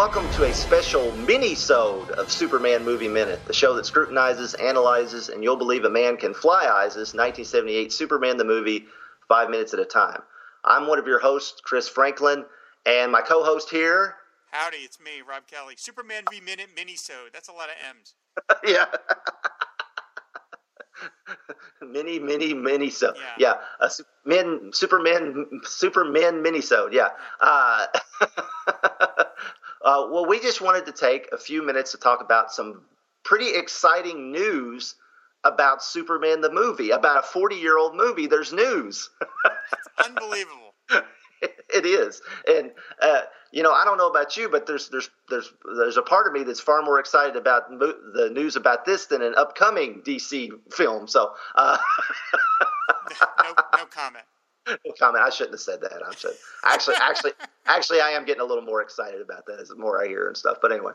welcome to a special mini-sode of Superman Movie Minute, the show that scrutinizes, analyzes, and you'll believe a man can fly eyes 1978 Superman the movie, five minutes at a time. I'm one of your hosts, Chris Franklin, and my co-host here. Howdy, it's me, Rob Kelly. Superman v Minute mini-sode. That's a lot of M's. yeah. mini, mini, mini so yeah, yeah. Uh, men, Superman, Superman mini so yeah. Uh, uh, well, we just wanted to take a few minutes to talk about some pretty exciting news about Superman the movie, about a forty-year-old movie. There's news. it's Unbelievable. it is, and uh, you know, I don't know about you, but there's there's there's there's a part of me that's far more excited about mo- the news about this than an upcoming DC film. So, uh, no, no comment. No comment. I shouldn't have said that. I'm sorry. Actually, actually, actually, I am getting a little more excited about that as the more I hear and stuff. But anyway,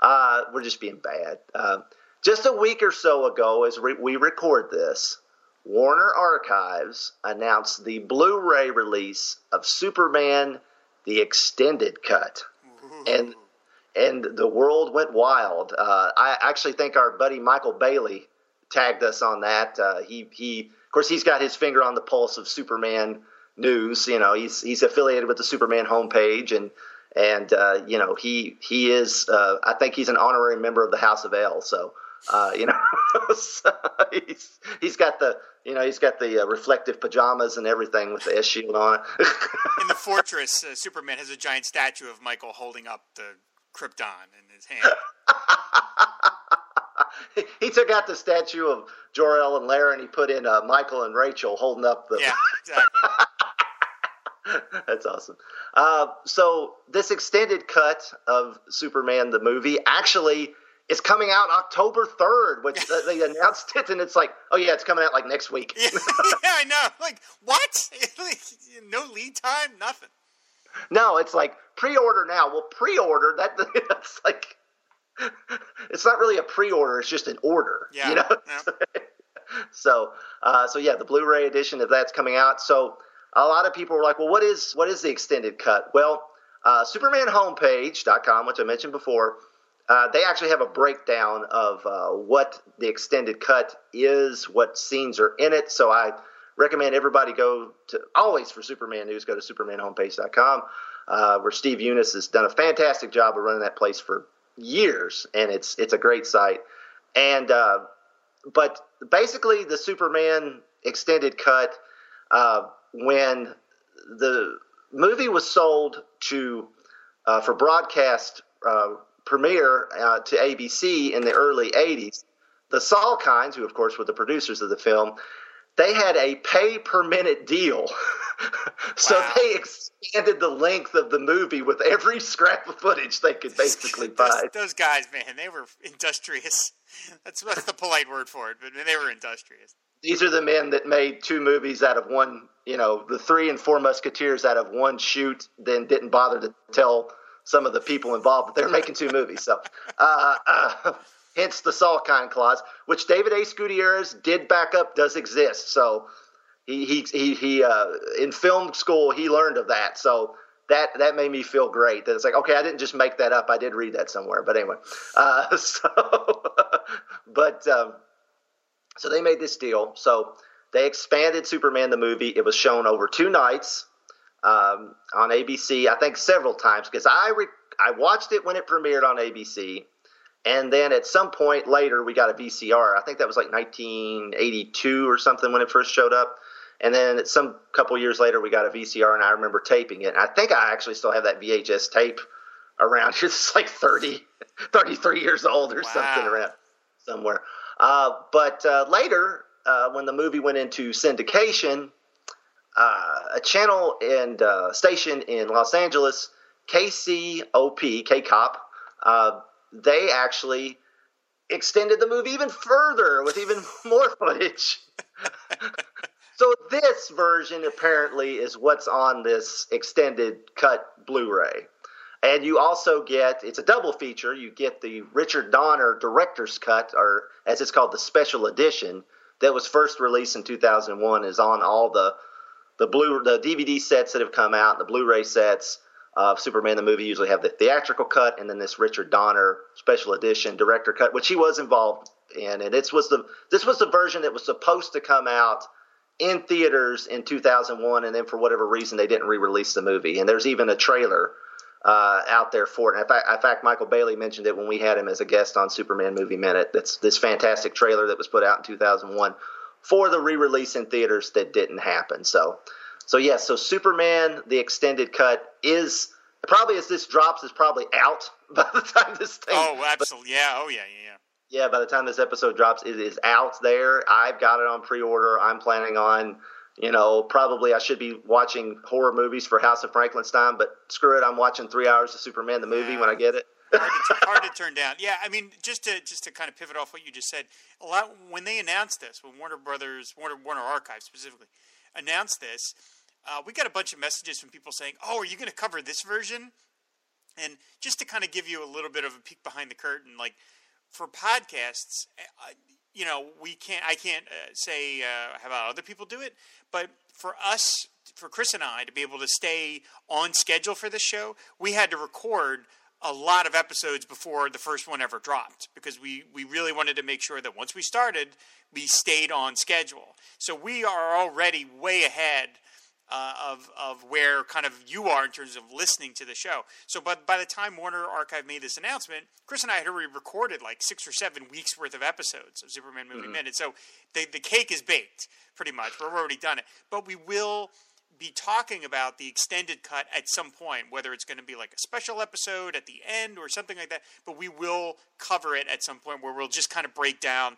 uh, we're just being bad. Uh, just a week or so ago, as re- we record this, Warner Archives announced the Blu-ray release of Superman the extended cut, and and the world went wild. Uh, I actually think our buddy Michael Bailey tagged us on that. Uh, he he, of course, he's got his finger on the pulse of Superman news. You know, he's he's affiliated with the Superman homepage, and and uh, you know he he is. Uh, I think he's an honorary member of the House of El. So. Uh, you know, so he's he's got the you know he's got the uh, reflective pajamas and everything with the S shield on it. in the fortress, uh, Superman has a giant statue of Michael holding up the Krypton in his hand. he took out the statue of Jor El and Lara and he put in uh, Michael and Rachel holding up the. Yeah, exactly. That's awesome. Uh, so this extended cut of Superman the movie actually is coming out October 3rd, which they announced it, and it's like, oh yeah, it's coming out like next week. yeah, I know. Like, what? no lead time, nothing. No, it's like pre-order now. Well, pre-order that that's like, it's not really a pre-order; it's just an order. Yeah. You know. Yeah. so, uh, so yeah, the Blu-ray edition of that's coming out. So, a lot of people were like, well, what is what is the extended cut? Well, uh, SupermanHomepage.com, which I mentioned before uh, they actually have a breakdown of uh, what the extended cut is, what scenes are in it. So I recommend everybody go to always for Superman news, go to supermanhomepage.com, uh, where Steve Younis has done a fantastic job of running that place for years, and it's it's a great site. And uh, but basically, the Superman extended cut uh, when the movie was sold to uh, for broadcast premiere uh, to ABC in the early 80s, the Salkinds, who of course were the producers of the film, they had a pay per minute deal. so wow. they expanded the length of the movie with every scrap of footage they could basically buy. Those, those guys, man, they were industrious. That's, that's the polite word for it, but they were industrious. These are the men that made two movies out of one, you know, the three and four Musketeers out of one shoot, then didn't bother to tell some of the people involved, that they're making two movies. So, uh, uh, hence the Salkind clause, which David Ace Gutierrez did back up does exist. So, he he he, he uh, in film school he learned of that. So that that made me feel great. That it's like okay, I didn't just make that up. I did read that somewhere. But anyway, uh, so but um, so they made this deal. So they expanded Superman the movie. It was shown over two nights um, on ABC. I think several times because I re- I watched it when it premiered on ABC, and then at some point later we got a VCR. I think that was like 1982 or something when it first showed up. And then some couple years later we got a VCR, and I remember taping it. And I think I actually still have that VHS tape around. It's like 30, 33 years old or wow. something around somewhere. Uh, but uh, later, uh, when the movie went into syndication, uh, a channel and uh, station in Los Angeles, KCOP, KCOP, they actually extended the movie even further with even more footage. so this version apparently is what's on this extended cut Blu-ray. And you also get it's a double feature. You get the Richard Donner director's cut, or as it's called, the special edition that was first released in 2001. Is on all the the blue the DVD sets that have come out, the Blu-ray sets. of Superman the movie usually have the theatrical cut and then this Richard Donner special edition director cut, which he was involved in, and this was the this was the version that was supposed to come out in theaters in 2001, and then for whatever reason they didn't re-release the movie. And there's even a trailer uh, out there for it. In fact, in fact, Michael Bailey mentioned it when we had him as a guest on Superman Movie Minute. That's this fantastic trailer that was put out in 2001 for the re-release in theaters that didn't happen. So, so yes, so Superman the extended cut is probably as this drops is probably out by the time this thing. Oh, absolutely. Yeah. Oh, yeah. Yeah. Yeah. By the time this episode drops, it is out there. I've got it on pre-order. I'm planning on, you know, probably I should be watching horror movies for House of Frankenstein, but screw it, I'm watching three hours of Superman the movie Yeah. when I get it. hard, to, hard to turn down. Yeah, I mean, just to just to kind of pivot off what you just said, a lot when they announced this, when Warner Brothers, Warner Warner Archive specifically, announced this, uh, we got a bunch of messages from people saying, "Oh, are you going to cover this version?" And just to kind of give you a little bit of a peek behind the curtain, like for podcasts, uh, you know, we can't. I can't uh, say uh, how about other people do it, but for us, for Chris and I, to be able to stay on schedule for this show, we had to record a lot of episodes before the first one ever dropped because we we really wanted to make sure that once we started, we stayed on schedule. So we are already way ahead uh, of of where kind of you are in terms of listening to the show. So, but by the time Warner Archive made this announcement, Chris and I had already recorded like six or seven weeks worth of episodes of Superman Movie Minute. So the the cake is baked pretty much. We've already done it, but we will be talking about the extended cut at some point, whether it's going to be like a special episode at the end or something like that. But we will cover it at some point where we'll just kind of break down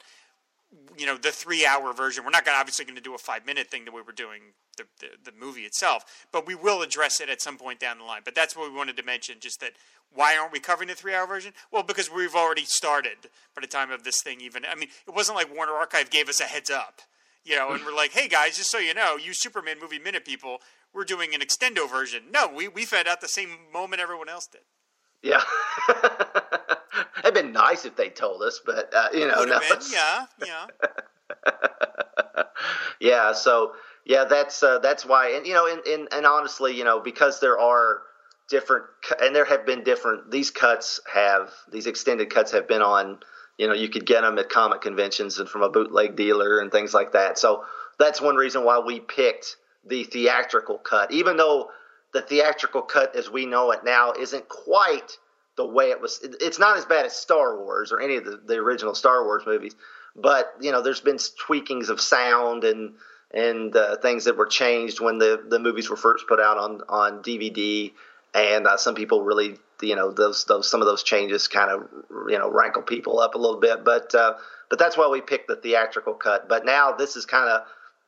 you know the three hour version we're not gonna, obviously going to do a five minute thing that we were doing the, the, the movie itself but we will address it at some point down the line. But that's what we wanted to mention just that why aren't we covering the three hour version? Well because we've already started by the time of this thing even i mean it wasn't like warner archive gave us a heads up you know and we're like hey guys just so you know you superman movie minute people we're doing an extendo version. No we, we found out the same moment everyone else did. Yeah. Nice if they told us, but uh, you know, no. been, yeah yeah yeah. So yeah, that's uh, that's why, and you know, and, and and honestly, you know, because there are different, and there have been different. These cuts have these extended cuts have been on. You know, you could get them at comic conventions and from a bootleg dealer and things like that. So that's one reason why we picked the theatrical cut, even though the theatrical cut as we know it now isn't quite the way it was. it- It's not as bad as Star Wars or any of the, the original Star Wars movies, but you know, there's been tweakings of sound and and uh, things that were changed when the the movies were first put out on on DVD. And uh, some people really, you know, those those some of those changes kind of you know rankle people up a little bit. But uh, but that's why we picked the theatrical cut. But now this is kind of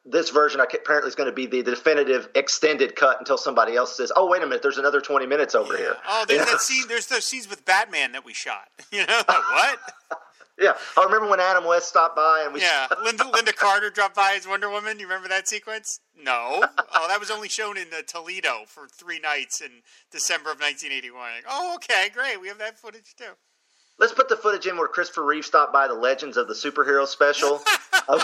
this version apparently is going to be the definitive extended cut until somebody else says, "Oh, wait a minute, there's another 20 minutes over here." Oh, there's that scene. There's those scenes with Batman that we shot. You know what? Yeah, I remember when Adam West stopped by and we. Yeah, Linda Lynda Carter dropped by as Wonder Woman. You remember that sequence? No. Oh, that was only shown in uh, Toledo for three nights in December of 1981. Like, oh, okay, great. We have that footage too. Let's put the footage in where Christopher Reeve stopped by the Legends of the Superhero special.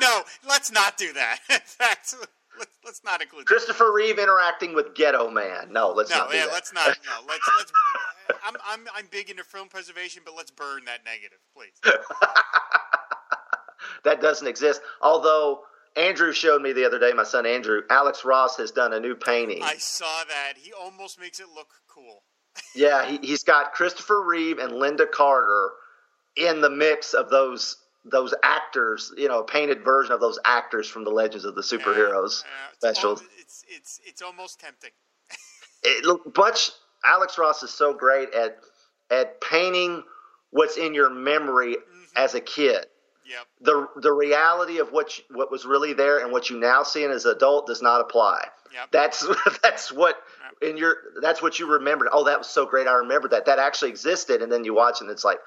No, let's not do that. In fact, let's, let's not include. That. Christopher Reeve interacting with Ghetto Man. No, let's No, not do yeah, that. let's not. No, let's let's. I'm I'm I'm big into film preservation, but let's burn that negative, please. that doesn't exist. Although Andrew showed me the other day, my son Andrew, Alex Ross has done a new painting. I saw that. He almost makes it look cool. Yeah, he, he's got Christopher Reeve and Lynda Carter in the mix of those those actors. You know, a painted version of those actors from the Legends of the Superheroes Yeah, it's specials. al- It's it's it's almost tempting. It, look, Butch Alex Ross is so great at at painting what's in your memory mm-hmm. as a kid. Yep. The the reality of what you, what was really there and what you now see as an adult does not apply. Yep. That's that's what in your that's what you remembered. Oh, that was so great. I remember that. That actually existed, and then you watch and it's like,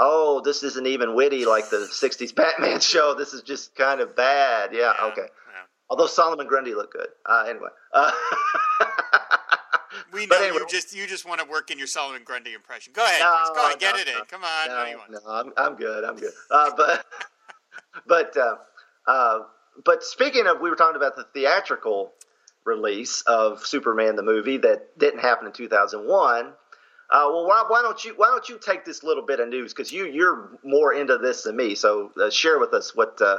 oh, this isn't even witty like the '60s Batman show. This is just kind of bad. Yeah, Yeah, okay. yeah. Although Solomon Grundy looked good. Uh, anyway. Uh, We know anyway- you just you just want to work in your Solomon Grundy impression. Go ahead, No. Go ahead, get no, it in. Come on. no, I'm, I'm good. I'm good. Uh, but but uh, uh, but speaking of, we were talking about the theatrical release of Superman the movie that didn't happen in 2001. Uh, well, why, why, don't you why don't you take this little bit of news because you you're more into this than me. So uh, share with us what uh,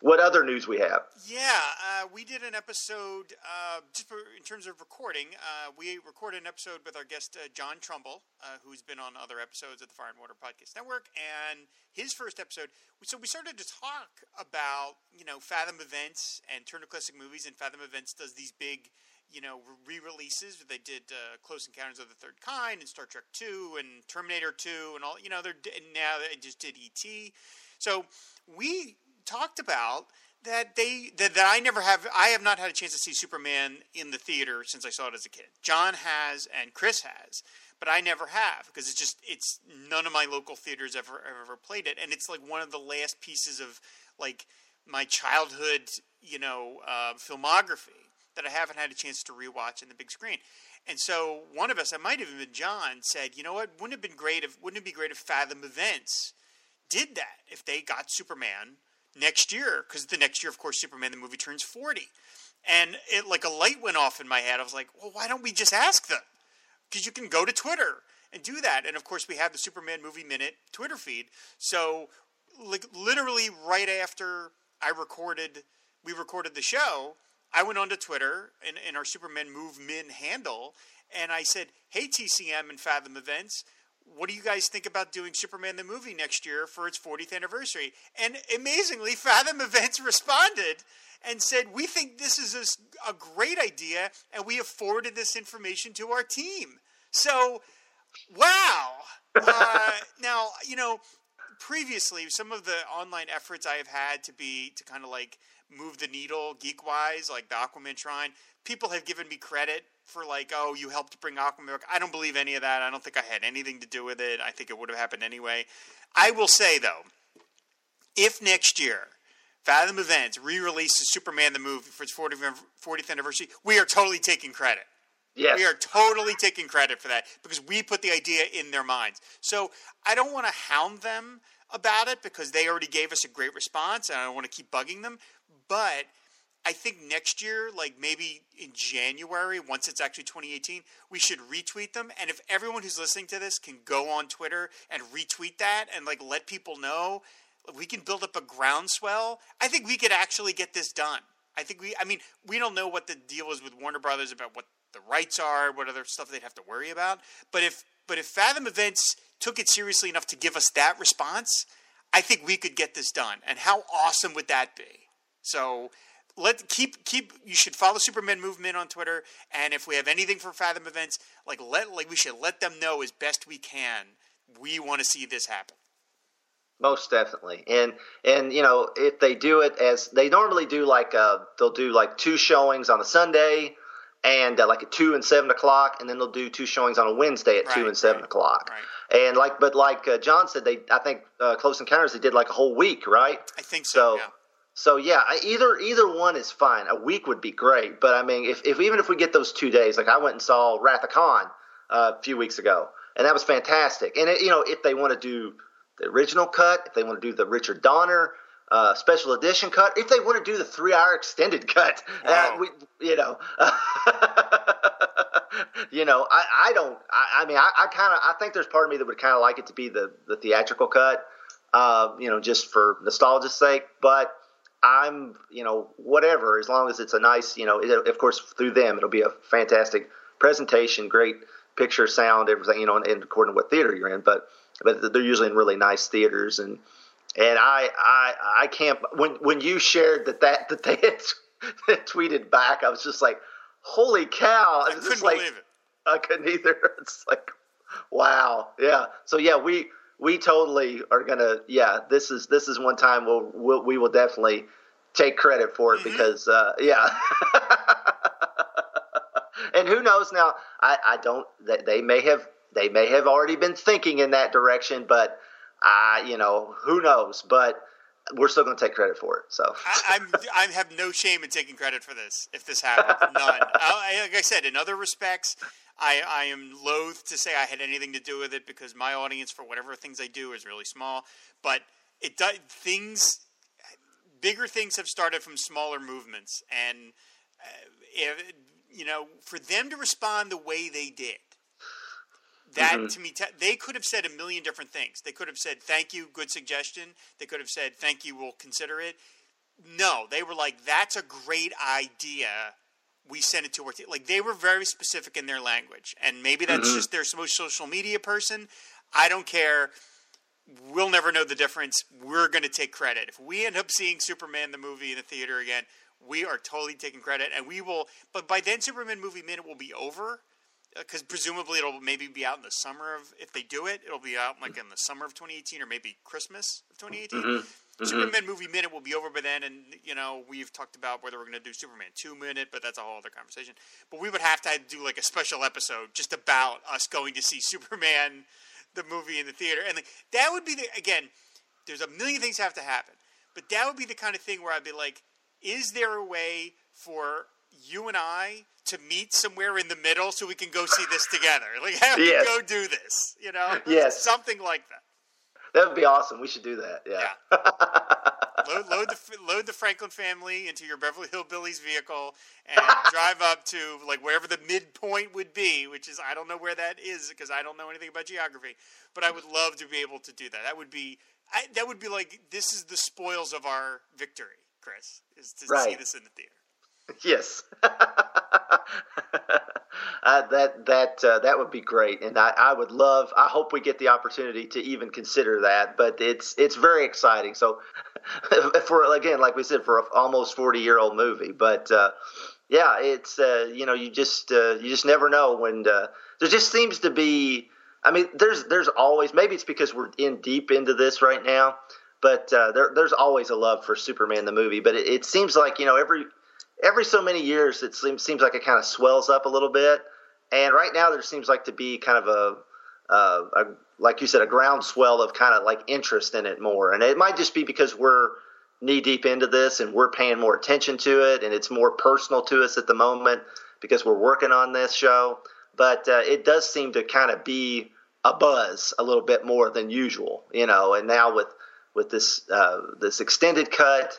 what other news we have? Yeah, uh, we did an episode uh, just in terms of recording. Uh, we recorded an episode with our guest uh, John Trumbull, uh, who's been on other episodes of the Fire and Water Podcast Network, and his first episode. So we started to talk about you know Fathom events and Turner Classic Movies, and Fathom Events does these big you know re-releases. They did uh, Close Encounters of the Third Kind and Star Trek Two and Terminator Two and all. You know they're now they just did ET. So we talked about that they that, that I never have I have not had a chance to see Superman in the theater since I saw it as a kid. John has and Chris has, but I never have because it's just it's none of my local theaters ever ever played it, and it's like one of the last pieces of like my childhood you know uh, filmography that I haven't had a chance to rewatch in the big screen. And so one of us, I might have even been John, said, you know what, wouldn't it have been great if wouldn't it be great if Fathom Events did that if they got Superman next year because the next year, of course, Superman the movie turns forty, and it like a light went off in my head. I was like, well, why don't we just ask them? Because you can go to Twitter and do that, and of course, we have the Superman movie minute Twitter feed. So, like literally right after I recorded, we recorded the show. I went onto Twitter in, in our Superman Move Min handle, and I said, "Hey TCM and Fathom Events." What do you guys think about doing Superman the movie next year for its 40th anniversary? And amazingly, Fathom Events responded and said, We think this is a, a great idea, and we have forwarded this information to our team. So, wow. Uh, now, you know, previously, some of the online efforts I have had to be, to kind of like move the needle geek wise, like the Aquaman Shrine, people have given me credit for like, oh, you helped bring Aquaman. I don't believe any of that. I don't think I had anything to do with it. I think it would have happened anyway. I will say though, if next year Fathom Events re-releases Superman the movie for its 40th, 40th anniversary, we are totally taking credit. Yes. We are totally taking credit for that because we put the idea in their minds. So I don't want to hound them about it because they already gave us a great response and I don't want to keep bugging them. But I think next year, like maybe in January, once it's actually 2018, we should retweet them. And if everyone who's listening to this can go on Twitter and retweet that and like let people know, we can build up a groundswell. I think we could actually get this done. I think we, I mean, we don't know what the deal is with Warner Brothers about what the rights are, what other stuff they'd have to worry about. But if, but if Fathom Events took it seriously enough to give us that response, I think we could get this done. And how awesome would that be? So let keep keep you should follow Superman Movement on Twitter, and if we have anything for Fathom events, like let like we should let them know as best we can. We want to see this happen. Most definitely, and and you know if they do it as they normally do, like uh, they'll do like two showings on a Sunday, and uh, like at two and seven o'clock, and then they'll do two showings on a Wednesday at right, two and seven right, o'clock. Right. And like, but like uh, John said, they I think uh, Close Encounters they did like a whole week, right? I think so. so yeah. So yeah, either either one is fine. A week would be great, but I mean, if, if even if we get those two days, like I went and saw Wrath of Khan uh, a few weeks ago, and that was fantastic. And it, you know, if they want to do the original cut, if they want to do the Richard Donner uh, special edition cut, if they want to do the three-hour extended cut, wow. uh, we, you know, you know, I, I don't. I, I mean, I, I kind of I think there's part of me that would kind of like it to be the the theatrical cut, uh, you know, just for nostalgia's sake, but I'm, you know, whatever, as long as it's a nice, you know, it, of course, through them, it'll be a fantastic presentation, great picture, sound, everything, you know, and, according to what theater you're in. But, but they're usually in really nice theaters. And, and I, I, I can't, when, when you shared that, that, that they had tweeted back, I was just like, holy cow. I couldn't like, believe it. I couldn't either. It's like, wow. Yeah. So yeah, we, we totally are gonna. Yeah, this is this is one time we'll, we'll we will definitely take credit for it mm-hmm. because uh, yeah. and who knows now? I, I don't. They, they may have they may have already been thinking in that direction, but I you know who knows? But we're still going to take credit for it. So I, am I have no shame in taking credit for this if this happens. None. Uh, I, like I said, in other respects, I, I am loath to say I had anything to do with it because my audience for whatever things I do is really small. But it does things bigger things have started from smaller movements and uh, if, you know, for them to respond the way they did, that mm-hmm. to me, they could have said a million different things. They could have said, "Thank you, good suggestion." They could have said, "Thank you, we'll consider it." No, they were like, "That's a great idea." We sent it to our team. Like they were very specific in their language, and maybe that's mm-hmm. just their social media person. I don't care. We'll never know the difference. We're going to take credit. If we end up seeing Superman the movie in the theater again, we are totally taking credit, and we will. But by then, Superman movie minute will be over because presumably it'll maybe be out in the summer of if they do it, it'll be out like in the summer of 2018 or maybe Christmas of 2018. Mm-hmm. Mm-hmm. Superman movie minute will be over by then, and you know we've talked about whether we're going to do Superman two minute, but that's a whole other conversation. But we would have to do like a special episode just about us going to see Superman the movie in the theater, and that would be the again. There's a million things have to happen, but that would be the kind of thing where I'd be like, is there a way for you and I to meet somewhere in the middle so we can go see this together? Like, have yes. go do this? You know, yes, something like that. That would be awesome. We should do that. Yeah. yeah. load, load, the load the Franklin family into your Beverly Hillbillies vehicle and drive up to like wherever the midpoint would be, which is I don't know where that is because I don't know anything about geography. But I would love to be able to do that. That would be I, that would be like this is the spoils of our victory, Chris, is to right. see this in the theater. Yes. uh, that that uh, that would be great, and I, I would love. I hope we get the opportunity to even consider that. But it's it's very exciting. So, for again, like we said, for almost forty year old movie, but uh, yeah, it's uh, you know you just uh, you just never know when uh, there just seems to be. I mean, there's there's always maybe it's because we're in deep into this right now, but there, there's always a love for Superman the movie. But it, it seems like you know every every so many years it seems seems like it kind of swells up a little bit. And right now there seems like to be kind of a, a like you said, a groundswell of kind of like interest in it more. And it might just be because we're knee deep into this and we're paying more attention to it and it's more personal to us at the moment because we're working on this show. But uh, it does seem to kind of be a buzz a little bit more than usual, you know. And now with with this uh, this extended cut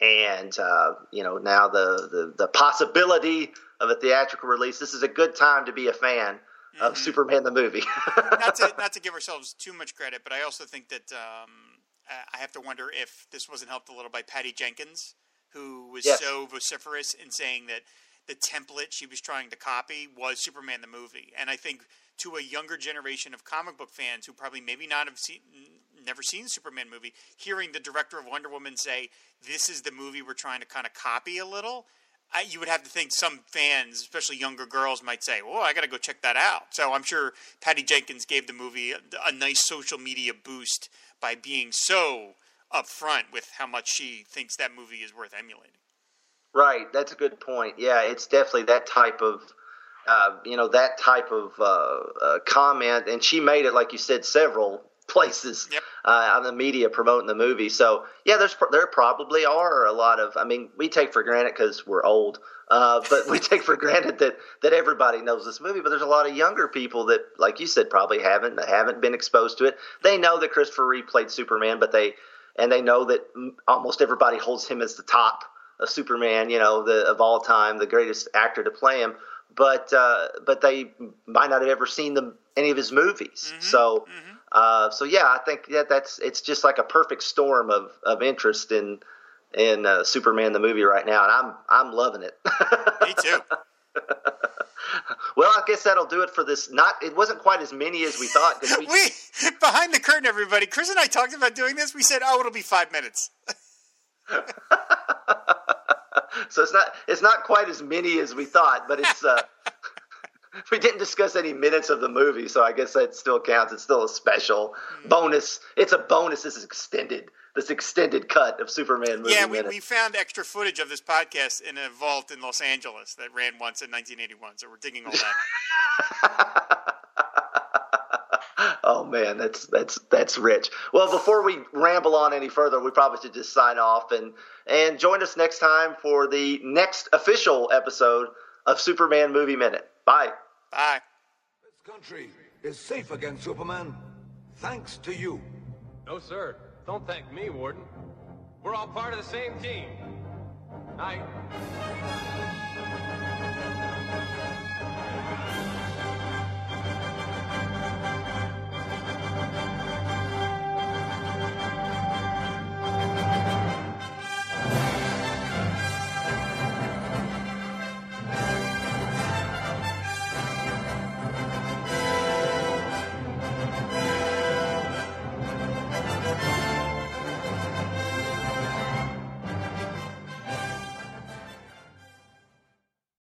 and uh, you know now the, the, the possibility of a theatrical release. This is a good time to be a fan mm-hmm. of Superman the movie. not to not to give ourselves too much credit, but I also think that um, I have to wonder if this wasn't helped a little by Patty Jenkins, who was yes. so vociferous in saying that the template she was trying to copy was Superman the movie, and I think to a younger generation of comic book fans who probably maybe not have seen never seen Superman movie, hearing the director of Wonder Woman say, "This is the movie we're trying to kind of copy a little," I, you would have to think some fans, especially younger girls, might say, "Oh, I got to go check that out." So I'm sure Patty Jenkins gave the movie a, a nice social media boost by being so upfront with how much she thinks that movie is worth emulating. Right, that's a good point. Yeah, it's definitely that type of. Uh, you know that type of uh, uh, comment, and she made it like you said several places yep. uh, on the media promoting the movie. So yeah, there's there probably are a lot of. I mean, we take for granted because we're old, uh, but we take for granted that that everybody knows this movie. But there's a lot of younger people that, like you said, probably haven't haven't been exposed to it. They know that Christopher Reeve played Superman, but they and they know that almost everybody holds him as the top of Superman. You know, the of all time, the greatest actor to play him. But uh, but they might not have ever seen the, any of his movies. Mm-hmm. So. Mm-hmm uh, so yeah, I think that that's it's just like a perfect storm of, of interest in in uh, Superman the movie right now, and I'm I'm loving it. Me too. well, I guess that'll do it for this. Not it wasn't quite as many as we thought. We, we behind the curtain, everybody. Chris and I talked about doing this. We said, "Oh, it'll be five minutes." so it's not it's not quite as many as we thought, but it's uh, we didn't discuss any minutes of the movie, so I guess that still counts. It's still a special mm-hmm. bonus. It's a bonus. This is extended. This extended cut of Superman movie. Yeah, we, we found extra footage of this podcast in a vault in Los Angeles that ran once in 1981. So we're digging all that oh man, that's that's that's rich. Well, before we ramble on any further, we probably should just sign off and and join us next time for the next official episode of Superman Movie Minute. Bye. Bye. This country is safe against Superman, thanks to you. No, sir. Don't thank me, Warden. We're all part of the same team. Night.